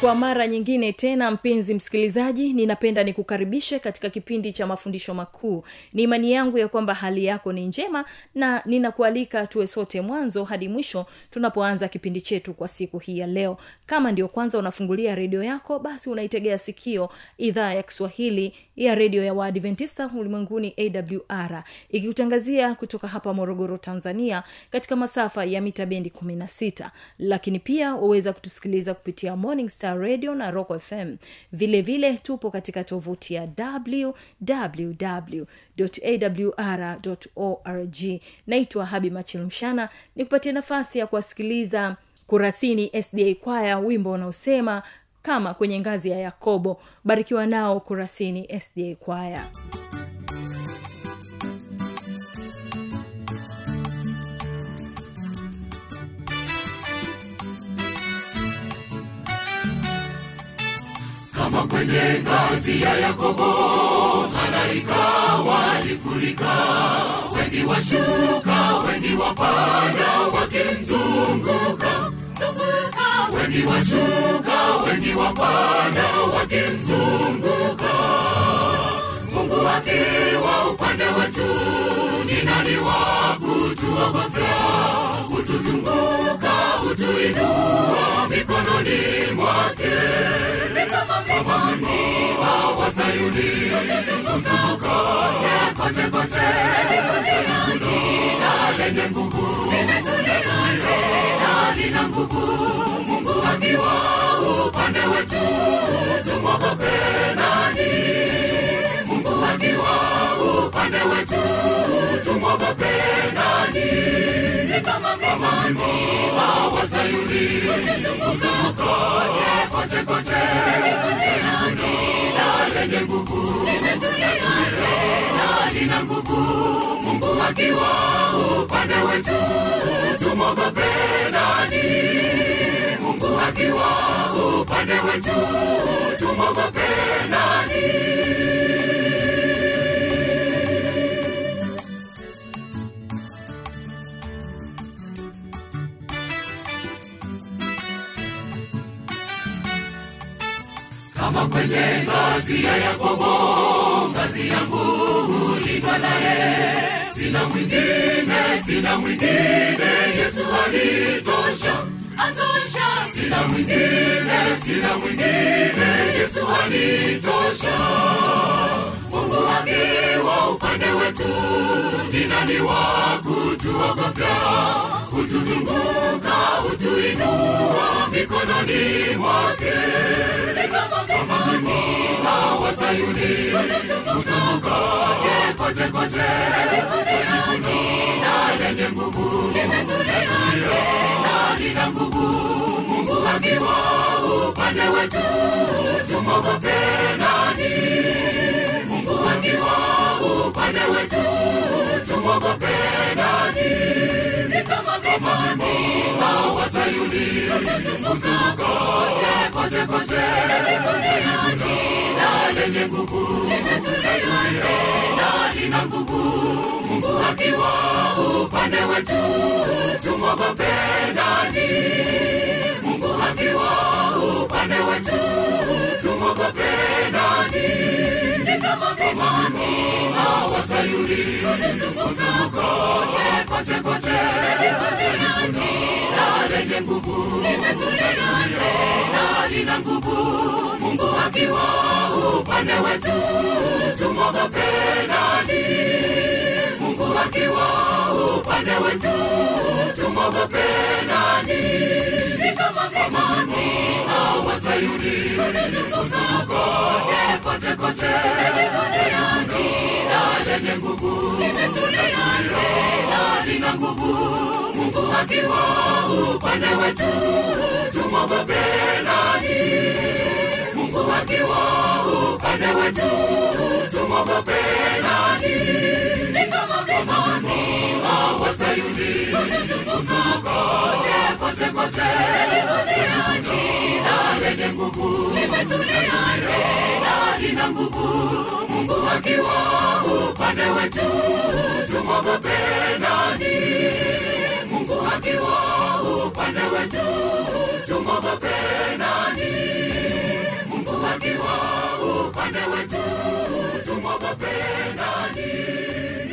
kwa mara nyingine tena mpenzi msikilizaji ninapenda nikukaribishe katika kipindi cha mafundisho makuu. Ni imani yangu ya kwamba hali yako ni njema na ninakualika tuwe sote mwanzo hadi mwisho tunapoanza kipindi chetu kwa siku hii ya leo. Kama ndio kwanza unafungulia redio yako basi unaitegea sikio idhaa ya kiswahili ya redio ya waadventista ulimwenguni awr ikikutangazia kutoka hapa morogoro tanzania katika masafa ya mita bendi 16 lakini pia waweza kutusikiliza kupitia morning star radio na rock fm vile vile tupo katika tovuti ya www awr org. Naitwa habi machilmshana ni kupatia nafasi ya kuwasikiliza kurasini sda kwaya wimbo unaosema kama kwenye ngazi ya yakobo. Barikiwa nao kurasini sda kwaya kwenye ngazi ya yakobo malaika walifurika. Wengi washuka wengi wapanda wakimzunguka. Wengi washuka wengi wapanda wakimzunguka mungu akiwa upande wetu ni nani wa kutuogofya hutuzunguka hutuinua mikononi mwake kama mlima wa sayuni kuzunguka kote kote kote jina lenye nguvu limetulia upande wetu tumwogope nani? Ni kama mlima wa sayuni. Kuzunguka kote kote kote. Na lenye nguvu. Limetulia tena lina nguvu. Mungu akiwa upande wetu tumwogope nani? Mungu akiwa upande wetu tumwogope nani kama kwenye ngazi ya yakobo ngazi yangu hulindwa naye. Sina mwingine sina mwingine yesu alitosha atosha. Sina mwingine sina mwingine yesu alitosha. Mungu akiwa upande wetu ni nani wa kutuogofya. Hutuzunguka hutuinua mikononi mwake kama mlima wa sayuni kote kote jina lenye nguvu tena lina nguvu mungu akiwa upande wetu tumwogope nani? Mungu akiwa upande wetu tumwogope nani ni kama mlima wa sayuni kuzunguka kote kote jina lenye nguvu tena lina nguvu mungu akiwa upande wetu tumwogope nani mungu akiwa upande wetu tumwogope nani? Ni kama kuzunguka kote kote kote. Na lenye nguvu. Limetulia tena lina nguvu. Mungu akiwa upande wetu tumwogope nani akiwa upande wetu tumwogope nani? Ni kama wasayuni. Kutuzunguka kote kote jina lenye nguvu. Tena lina nguvu. Mungu akiwa upande wetu tumwogope nani mungu akiwa upande wetu tumwogope nani? Ni kama mlimani wa kote kote kote limejivunia jina lenye nguvu. Limetulia tena lina nguvu. Mungu akiwa upande wetu tumwogope nani? Mungu akiwa upande wetu tumwogope nani akiwa upande wetu tumwogope nani?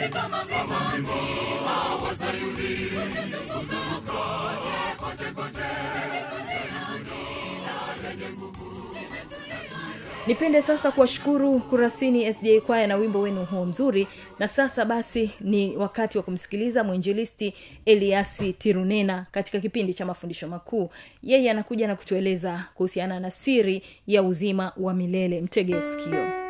Ni kama mlima wa sayuni. Kote kote kote. Nguvu nipende sasa kuwashukuru kurasini sj kwaya na wimbo wenu huo mzuri. Na sasa basi ni wakati wa kumsikiliza mwinjilisti eliasi tirunena katika kipindi cha mafundisho makuu. Yeye anakuja na kutueleza kuhusiana na siri ya uzima wa milele. Mtege sikio.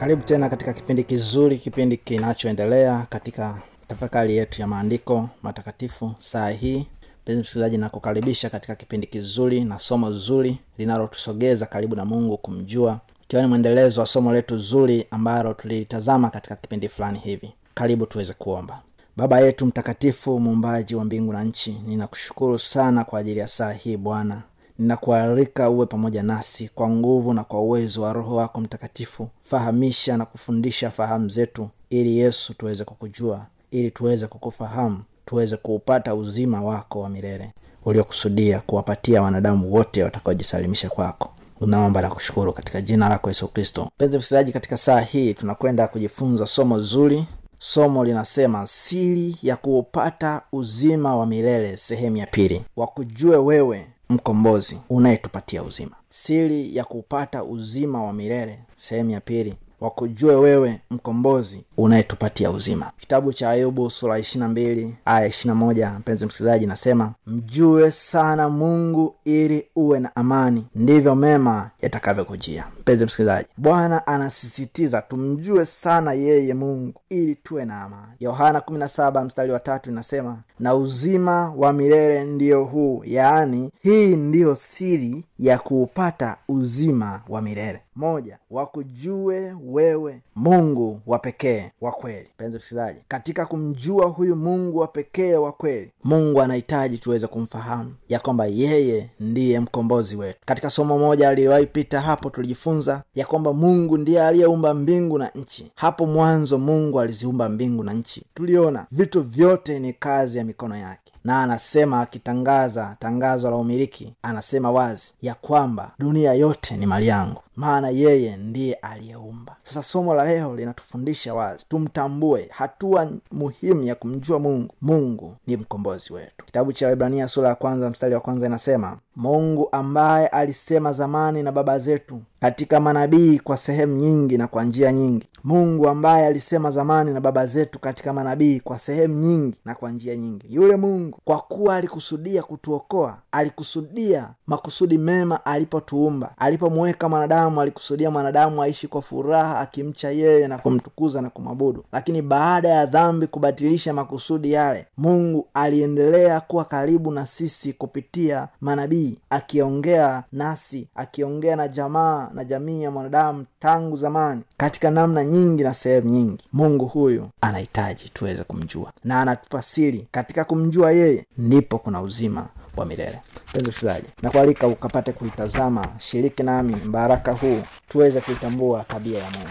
Karibu tena katika kipindi kizuri kipindi kinachoendelea katika tafakari yetu ya maandiko matakatifu saa hii. Mpenzi msikilizaji nakukaribisha katika kipindi kizuri na somo zuri linalotusogeza karibu na mungu kumjua. Ikiwa ni mwendelezo wa somo letu zuri ambalo tulilitazama katika kipindi fulani hivi. Karibu tuweze kuomba. Baba yetu mtakatifu muumbaji wa mbingu na nchi ninakushukuru sana kwa ajili ya saa hii bwana. Ninakualika uwe pamoja nasi kwa nguvu na kwa uwezo wa roho wako mtakatifu. Fahamisha na kufundisha fahamu zetu ili yesu tuweze kukujua ili tuweze kukufahamu tuweze kuupata uzima wako wa milele uliokusudia kuwapatia wanadamu wote watakaojisalimisha kwako. Unaomba na kushukuru katika jina lako yesu kristo. Mpenzi msikilizaji katika saa hii tunakwenda kujifunza somo zuri. Somo linasema siri ya kuupata uzima wa milele sehemu ya pili. Wakujue wewe mkombozi unayetupatia uzima. Siri ya kupata uzima wa milele sehemu ya pili wakujue wewe mkombozi unayetupatia uzima. Kitabu cha ayubu sura ishirina mbili aya ishirina moja mpenzi msikilizaji nasema mjue sana mungu ili uwe na amani. Ndivyo mema yatakavyokujia mpenzi msikilizaji bwana anasisitiza tumjue sana yeye mungu ili tuwe na amani. Yohana 17 mstari wa tatu inasema na uzima wa milele ndiyo huu yaani hii ndiyo siri ya kuupata uzima wa milele. Moja wakujue wewe mungu wa pekee wa kweli. Mpenzi msikilizaji katika kumjua huyu mungu wa pekee wa kweli mungu anahitaji tuweze kumfahamu ya kwamba yeye ndiye mkombozi wetu. Katika somo moja liliwahi pita hapo tulijifunza ya kwamba mungu ndiye aliyeumba mbingu na nchi. Hapo mwanzo mungu aliziumba mbingu na nchi. Tuliona vitu vyote ni kazi ya mikono yake na anasema akitangaza tangazo la umiliki anasema wazi ya kwamba dunia yote ni mali yangu maana yeye ndiye aliyeumba. Sasa somo la leo linatufundisha wazi tumtambue hatua muhimu ya kumjua mungu. Mungu ni mkombozi wetu. Kitabu cha wibrania sura ya kwanza mstari wa kwanza inasema mungu ambaye alisema zamani na baba zetu katika manabii kwa sehemu nyingi na kwa njia nyingi mungu ambaye alisema zamani na baba zetu katika manabii kwa sehemu nyingi na kwa njia nyingi. Yule mungu kwa kuwa alikusudia kutuokoa alikusudia makusudi mema alipotuumba. Alipomuweka mwanadamu alikusudia mwanadamu aishi kwa furaha akimcha yeye na kumtukuza na kumwabudu. Lakini baada ya dhambi kubatilisha makusudi yale mungu aliendelea kuwa karibu na sisi kupitia manabii akiongea nasi akiongea na jamaa na jamii ya mwanadamu tangu zamani katika namna nyingi na sehemu nyingi. Mungu huyu anahitaji tuweze kumjua na anatupa siri katika kumjua yeye ndipo kuna uzima wa milele. Mpenzi msikilizaji nakualika ukapate kuitazama shiriki nami mbaraka huu tuweze kuitambua tabia ya mungu.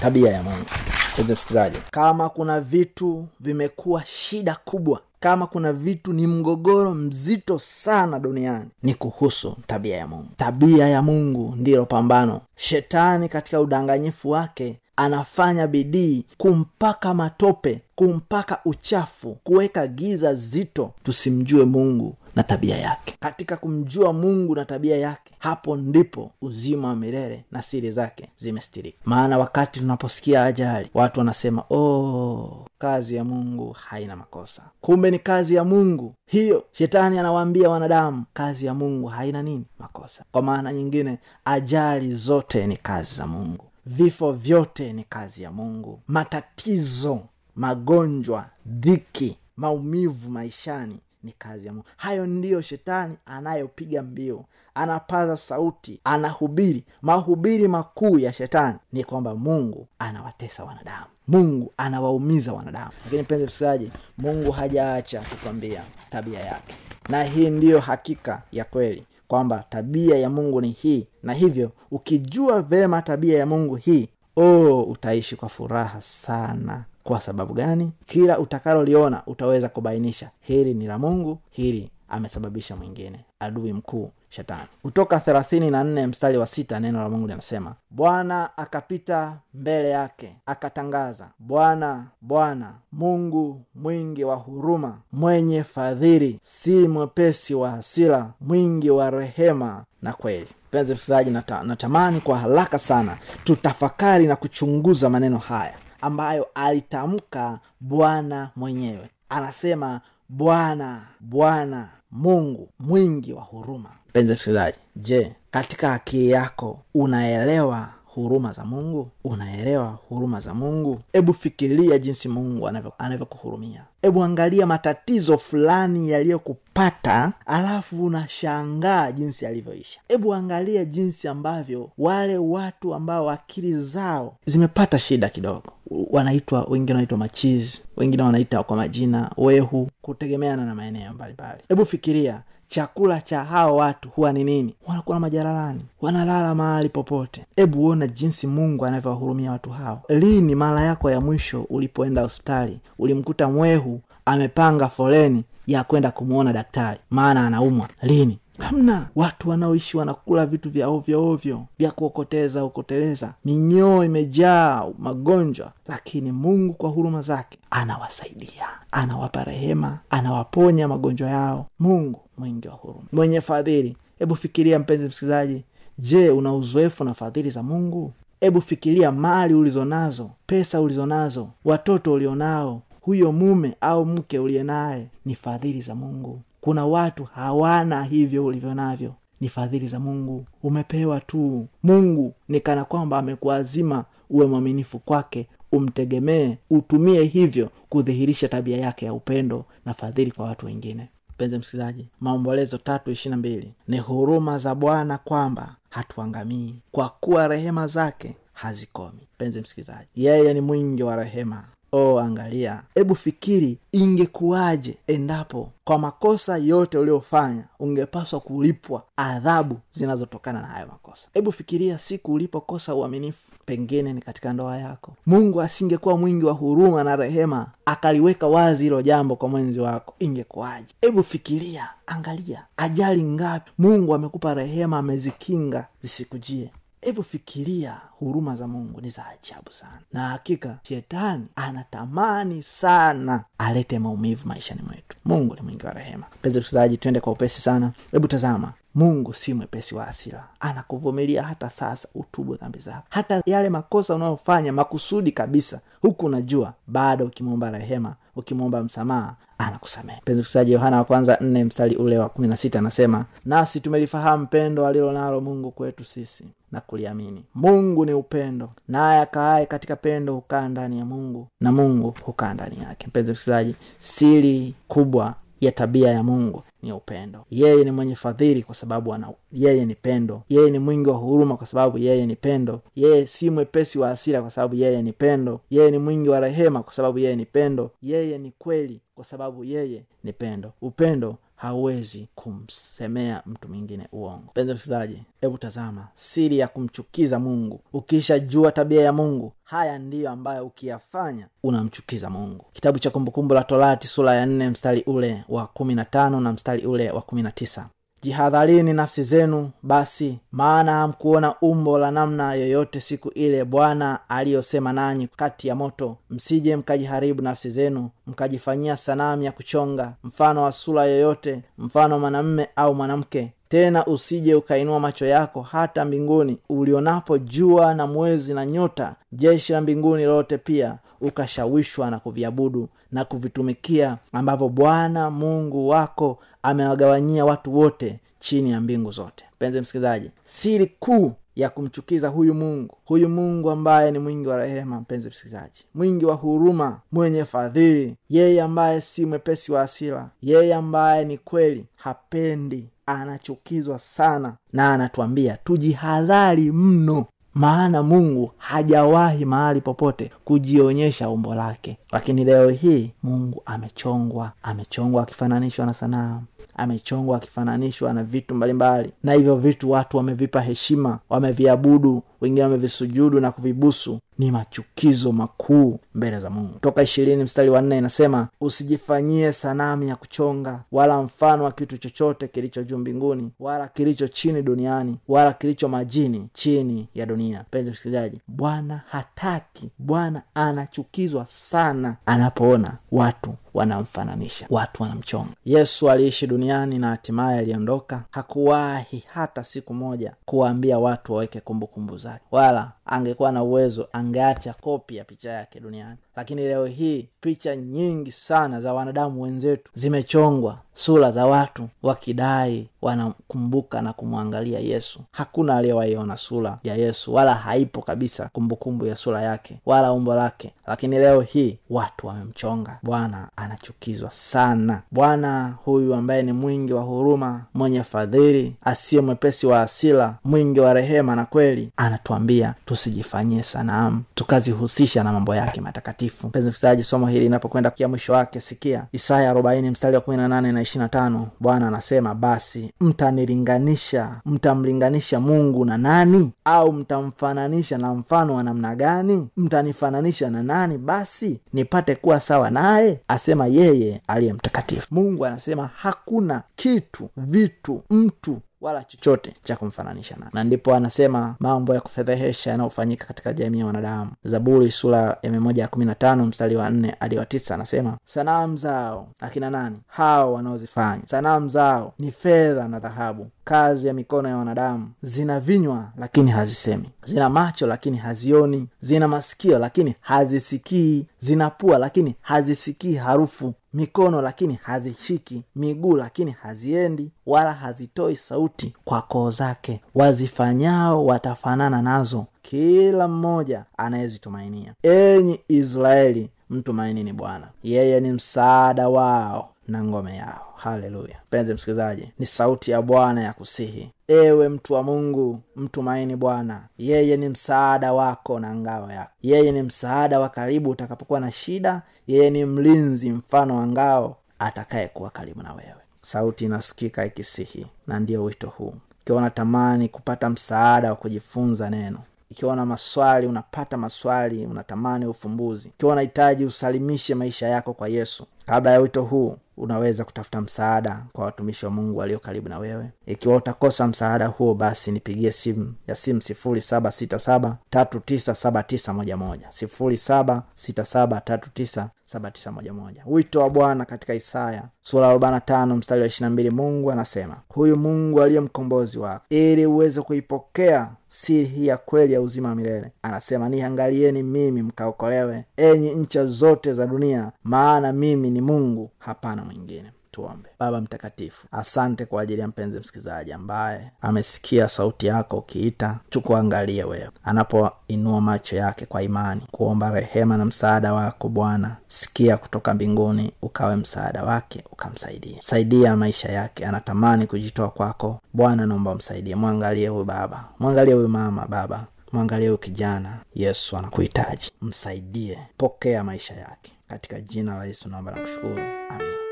Tabia ya mungu. Mpenzi msikilizaji kama kuna vitu vimekuwa shida kubwa kama kuna vitu ni mgogoro mzito sana duniani. Ni kuhusu tabia ya mungu. Tabia ya mungu ndilo pambano. Shetani katika udanganyifu wake anafanya bidii kumpaka matope kumpaka uchafu kuweka giza zito. Tusimjue mungu na tabia yake. Katika kumjua mungu na tabia yake hapo ndipo uzima wa milele na siri zake zimestirika. Maana wakati tunaposikia ajali watu wanasema oh, kazi ya mungu haina makosa. Kumbe ni kazi ya mungu. Hiyo shetani anawaambia wanadamu kazi ya mungu haina nini? Makosa. Kwa maana nyingine ajali zote ni kazi za mungu. Vifo vyote ni kazi ya mungu. Matatizo magonjwa dhiki maumivu maishani ni kazi ya mungu. Hayo ndiyo shetani anayopiga mbio anapaza sauti anahubiri. Mahubiri makuu ya shetani ni kwamba mungu anawatesa wanadamu. Mungu anawaumiza wanadamu. Lakini mpenzi msikilizaji mungu hajaacha kukwambia tabia yake. Na hii ndiyo hakika ya kweli kwamba tabia ya mungu ni hii. Na hivyo ukijua vema tabia ya mungu hii oh utaishi kwa furaha sana kwa sababu gani? Kila utakaloliona utaweza kubainisha hili ni la mungu hili amesababisha mwingine. Adui mkuu shetani. Kutoka thelathini na nne mstari wa sita neno la mungu linasema bwana akapita mbele yake akatangaza bwana bwana mungu mwingi wa huruma mwenye fadhili si mwepesi wa hasira mwingi wa rehema na kweli. Mpenzi msikilizaji nata, natamani kwa haraka sana tutafakari na kuchunguza maneno haya ambayo alitamka bwana mwenyewe. Anasema bwana bwana mungu mwingi wa huruma. Mpenzi msikilizaji je katika akili yako unaelewa huruma za mungu? Unaelewa huruma za mungu? Hebu fikiria jinsi mungu anavyokuhurumia. Hebu angalia matatizo fulani yaliyokupata alafu unashangaa jinsi alivyoisha hebu angalia jinsi ambavyo wale watu ambao akili zao zimepata shida kidogo. Wanaitwa wengine wanaitwa machizi wengine wanaita kwa majina wehu kutegemeana na maeneo mbalimbali. Hebu fikiria chakula cha hao watu huwa ni nini? Wanakula majaralani wanalala mahali popote. Hebu ona jinsi mungu anavyowahurumia watu hao. Lini mara yako ya mwisho ulipoenda hospitali ulimkuta mwehu amepanga foleni ya kwenda kumwona daktari maana anaumwa? Lini? Hamna. Watu wanaoishi wanakula vitu vya ovyo vya kuokoteza ukoteleza minyoo imejaa magonjwa. Lakini mungu kwa huruma zake anawasaidia. Anawapa rehema anawaponya magonjwa yao. Mungu mwingi wa huruma. Mwenye fadhili hebu fikiria mpenzi msikilizaji je una uzoefu na fadhili za mungu? Hebu fikiria mali ulizonazo pesa ulizonazo watoto ulionao huyo mume au mke uliye naye ni fadhili za mungu. Kuna watu hawana hivyo ulivyo navyo ni fadhili za mungu. Umepewa tu. Mungu ni kana kwamba amekuazima uwe mwaminifu kwake umtegemee utumie hivyo kudhihirisha tabia yake ya upendo na fadhili kwa watu wengine mpenzi msikilizaji maombolezo tatu ishirina mbili. Ni huruma za bwana kwamba hatuangamii kwa kuwa rehema zake hazikomi. Mpenzi msikilizaji yeye ni mwingi wa rehema. Oh angalia hebu fikiri ingekuwaje endapo kwa makosa yote uliofanya ungepaswa kulipwa adhabu zinazotokana na hayo makosa? Hebu fikiria siku ulipokosa uaminifu pengine ni katika ndoa yako. Mungu asingekuwa mwingi wa huruma na rehema akaliweka wazi hilo jambo kwa mwenzi wako ingekuwaje? Hebu fikiria angalia ajali ngapi? Mungu amekupa rehema amezikinga zisikujie hebu fikiria huruma za mungu ni za ajabu sana. Na hakika shetani anatamani sana alete maumivu maishani mwetu. Mungu ni mwingi wa rehema. Mpenzi msikilizaji twende kwa upesi sana. Hebu tazama mungu si mwepesi wa asira anakuvumilia hata sasa utubu dhambi zako. Hata yale makosa unayofanya makusudi kabisa huku unajua bado ukimwomba rehema ukimwomba msamaha anakusamehe. Mpenzi msikilizaji yohana wa kwanza nne mstari ule wa kumi na sita anasema nasi tumelifahamu pendo alilo nalo mungu kwetu sisi na kuliamini. Mungu ni upendo naye akaaye katika pendo hukaa ndani ya mungu na mungu hukaa ndani yake. Mpenzi msikilizaji siri kubwa ya tabia ya mungu ni upendo. Yeye ni mwenye fadhili kwa sababu ana yeye ni pendo. Yeye ni mwingi wa huruma kwa sababu yeye ni pendo. Yeye si mwepesi wa hasira kwa sababu yeye ni pendo. Yeye ni mwingi wa rehema kwa sababu yeye ni pendo. Yeye ni kweli kwa sababu yeye ni pendo. Upendo hauwezi kumsemea mtu mwingine uongo. Mpenzi msikilizaji hebu tazama siri ya kumchukiza mungu. Ukishajua tabia ya mungu haya ndiyo ambayo ukiyafanya unamchukiza mungu. Kitabu cha kumbukumbu la torati sura ya nne mstari ule wa kumi na tano na mstari ule wa kumi na tisa jihadharini nafsi zenu basi maana hamkuona umbo la namna yoyote siku ile bwana aliyosema nanyi kati ya moto. Msije mkajiharibu nafsi zenu mkajifanyia sanamu ya kuchonga mfano wa sura yoyote mfano wa mwanamme au mwanamke. Tena usije ukainua macho yako hata mbinguni ulionapo jua na mwezi na nyota jeshi la mbinguni lote pia ukashawishwa na kuviabudu na kuvitumikia ambavyo bwana mungu wako amewagawanyia watu wote chini ya mbingu zote. Mpenzi msikilizaji siri kuu ya kumchukiza huyu mungu huyu mungu ambaye ni mwingi wa rehema mpenzi msikilizaji mwingi wa huruma mwenye fadhili yeye ambaye si mwepesi wa asira yeye ambaye ni kweli hapendi anachukizwa sana na anatuambia tujihadhari mno maana mungu hajawahi mahali popote kujionyesha umbo lake. Lakini leo hii mungu amechongwa amechongwa akifananishwa na sanamu amechongwa akifananishwa na vitu mbalimbali. Na hivyo vitu watu wamevipa heshima wameviabudu wengine wamevisujudu na kuvibusu. Ni machukizo makuu mbele za mungu. Toka ishirini mstari wa nne inasema usijifanyie sanamu ya kuchonga wala mfano wa kitu chochote kilicho juu mbinguni wala kilicho chini duniani wala kilicho majini chini ya dunia. Mpenzi msikilizaji bwana hataki bwana anachukizwa sana anapoona watu wanamfananisha watu wanamchonga. Yesu aliishi duniani na hatimaye aliondoka. Hakuwahi hata siku moja kuwaambia watu waweke kumbukumbu zake wala angekuwa na uwezo angeacha kopi ya picha yake duniani. Lakini leo hii picha nyingi sana za wanadamu wenzetu zimechongwa sura za watu wakidai wanakumbuka na kumwangalia yesu. Hakuna aliyewaiona sura ya yesu wala haipo kabisa kumbukumbu ya sura yake wala umbo lake. Lakini leo hii watu wamemchonga. Bwana anachukizwa sana. Bwana huyu ambaye ni mwingi wa huruma mwenye fadhili asiye mwepesi wa asila mwingi wa rehema na kweli anatuambia tusijifanyie sanamu tukazihusisha na mambo yake matakatifu. Mpenzi msikilizaji somo hili linapokwenda kia mwisho wake sikia isaya arobaini mstari wa kumi na nane na ishiri na tano bwana anasema basi mtanilinganisha mtamlinganisha mungu na nani? Au mtamfananisha na mfano wa namna gani? Mtanifananisha na nani? Basi nipate kuwa sawa naye asema yeye aliye mtakatifu. Mungu anasema hakuna kitu vitu mtu wala chochote cha kumfananisha na ndipo anasema mambo ya kufedhehesha yanayofanyika katika jamii ya wanadamu. Zaburi sura ya miamoja ya kumi na tano mstari wa nne hadi wa tisa anasema sanamu zao akina nani? Hao wanaozifanya. Sanamu zao ni fedha na dhahabu. Kazi ya mikono ya wanadamu zina vinywa lakini hazisemi. Zina macho lakini hazioni. Zina masikio lakini hazisikii. Zina pua lakini hazisikii harufu mikono lakini hazishiki miguu lakini haziendi wala hazitoi sauti kwa koo zake. Wazifanyao watafanana nazo kila mmoja anayezitumainia. Enyi israeli mtumainini bwana. Yeye ni msaada wao na ngome yao. Haleluya. Mpenzi msikilizaji ni sauti ya bwana ya kusihi. Ewe mtu wa mungu mtumaini bwana. Yeye ni msaada wako na ngao yako. Yeye ni msaada wa karibu utakapokuwa na shida. Yeye ni mlinzi mfano wa ngao atakaye karibu na wewe. Sauti inasikika ikisihi na ndiyo wito huu. Ikiwa unatamani kupata msaada wa kujifunza neno ikiwa una maswali unapata maswali unatamani ufumbuzi ikiwa unahitaji usalimishe maisha yako kwa yesu kabla ya wito huu unaweza kutafuta msaada kwa watumishi wa mungu walio karibu na wewe. Ikiwa utakosa msaada huo basi nipigie simu ya simu sifuri saba sita saba tatu tisa saba tisa moja moja. sifuri saba sita saba tatu tisa saba tisa moja moja. Wito wa bwana katika isaya sura arobaina tano mstari wa ishirina mbili mungu anasema huyu mungu aliye mkombozi wako ili uweze kuipokea siri hii ya kweli ya uzima wa milele anasema niangalieni mimi mkaokolewe enyi ncha zote za dunia maana mimi ni mungu hapana mwingine. Tuombe. Baba mtakatifu asante kwa ajili ya mpenzi msikilizaji ambaye amesikia sauti yako ukiita tukuangalie wewe. Anapoinua macho yake kwa imani kuomba rehema na msaada wako bwana. Sikia kutoka mbinguni ukawe msaada wake ukamsaidia saidia maisha yake anatamani kujitoa kwako. Bwana naomba msaidie mwangalie huyu baba. Mwangalie huyu mama baba. Mwangalie huyu kijana. Yesu anakuhitaji. Msaidie. Pokea maisha yake. Katika jina la yesu naomba na kushukuru. Amin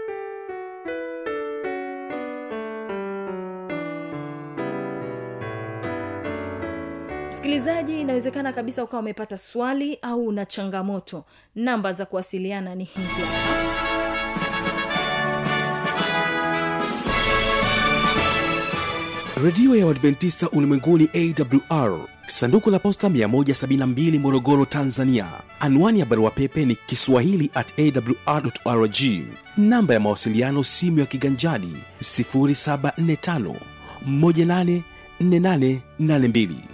msikilizaji inawezekana kabisa ukawa umepata swali au una changamoto. Namba za kuwasiliana ni hizi redio ya uadventista ulimwenguni awr sanduku la posta 172 morogoro tanzania. Anwani ya barua pepe ni kiswahili at awrrg namba ya mawasiliano simu ya kiganjani 745 184882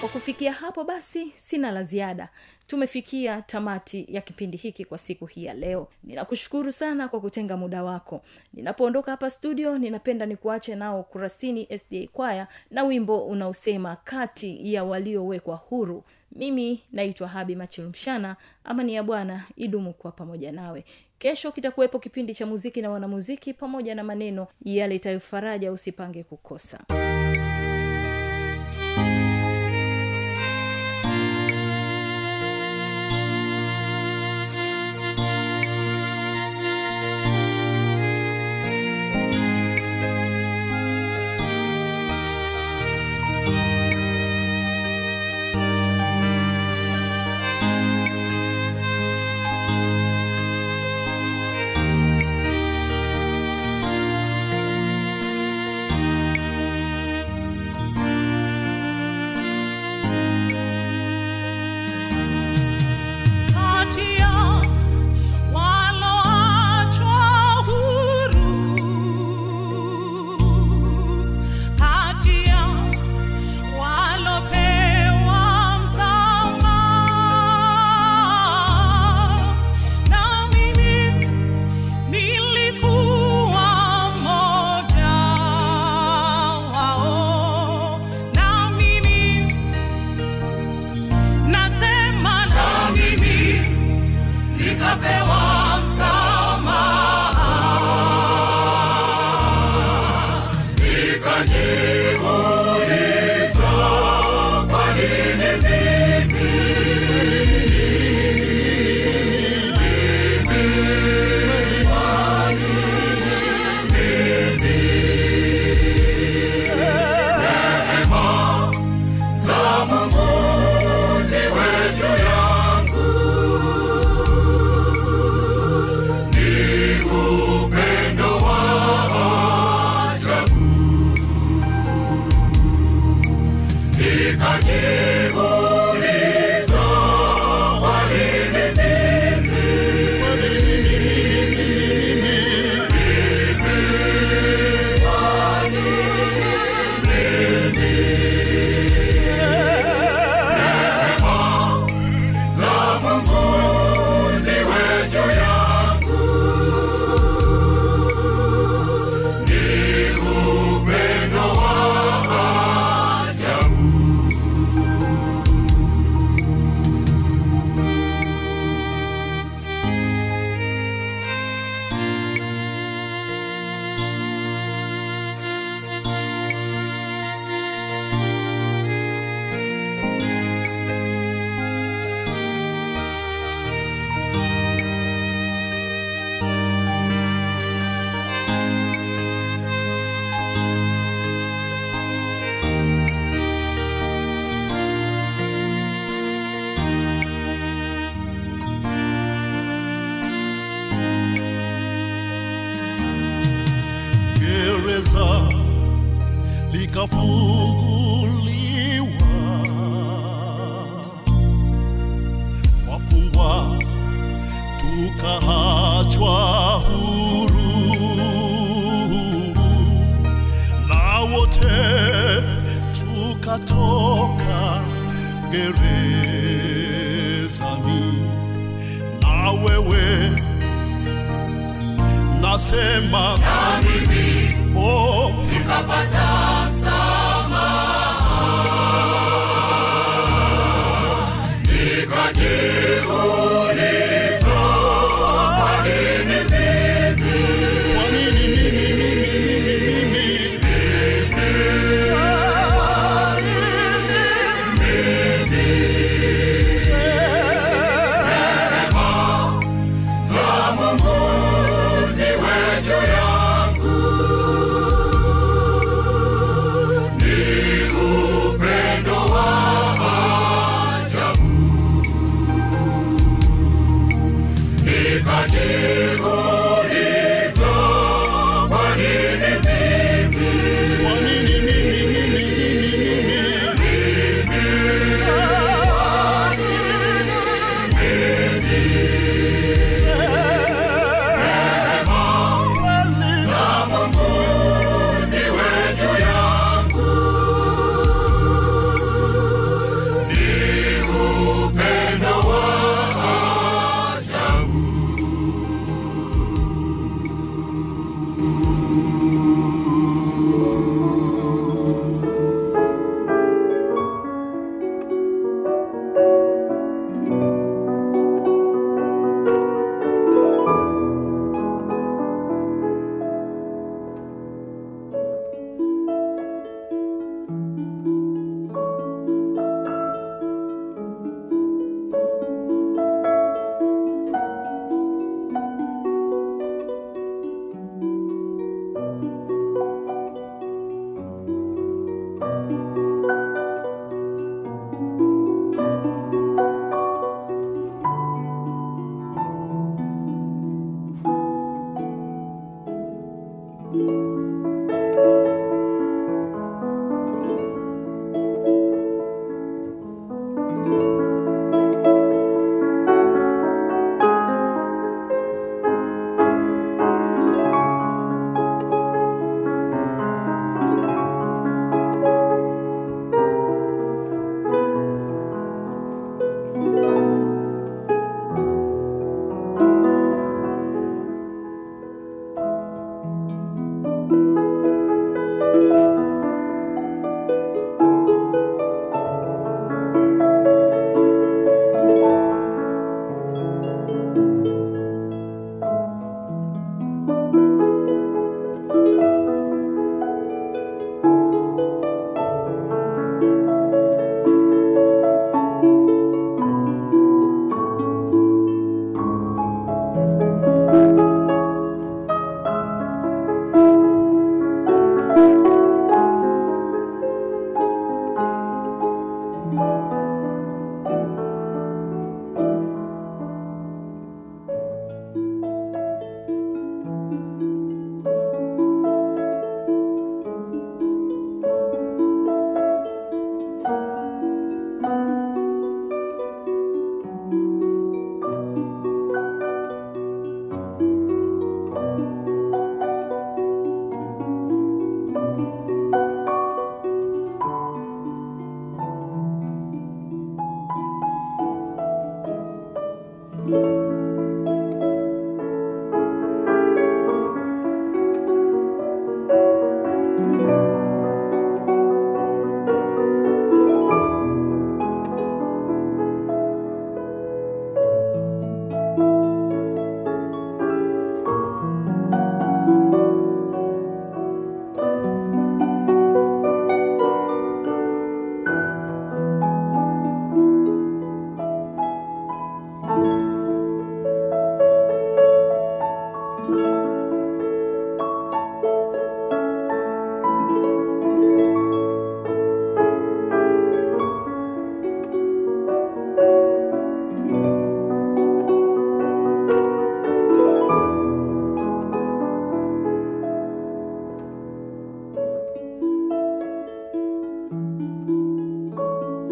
kwa kufikia hapo basi sina la ziada. Tumefikia tamati ya kipindi hiki kwa siku hii ya leo. Ninakushukuru sana kwa kutenga muda wako. Ninapoondoka hapa studio ninapenda nikuache nao kurasini sda kwaya na wimbo unaosema kati ya waliowekwa huru. Mimi naitwa habi machilumshana amani ya bwana idumu kuwa pamoja nawe. Kesho kitakuwepo kipindi cha muziki na wanamuziki pamoja na maneno yaletayo faraja usipange kukosa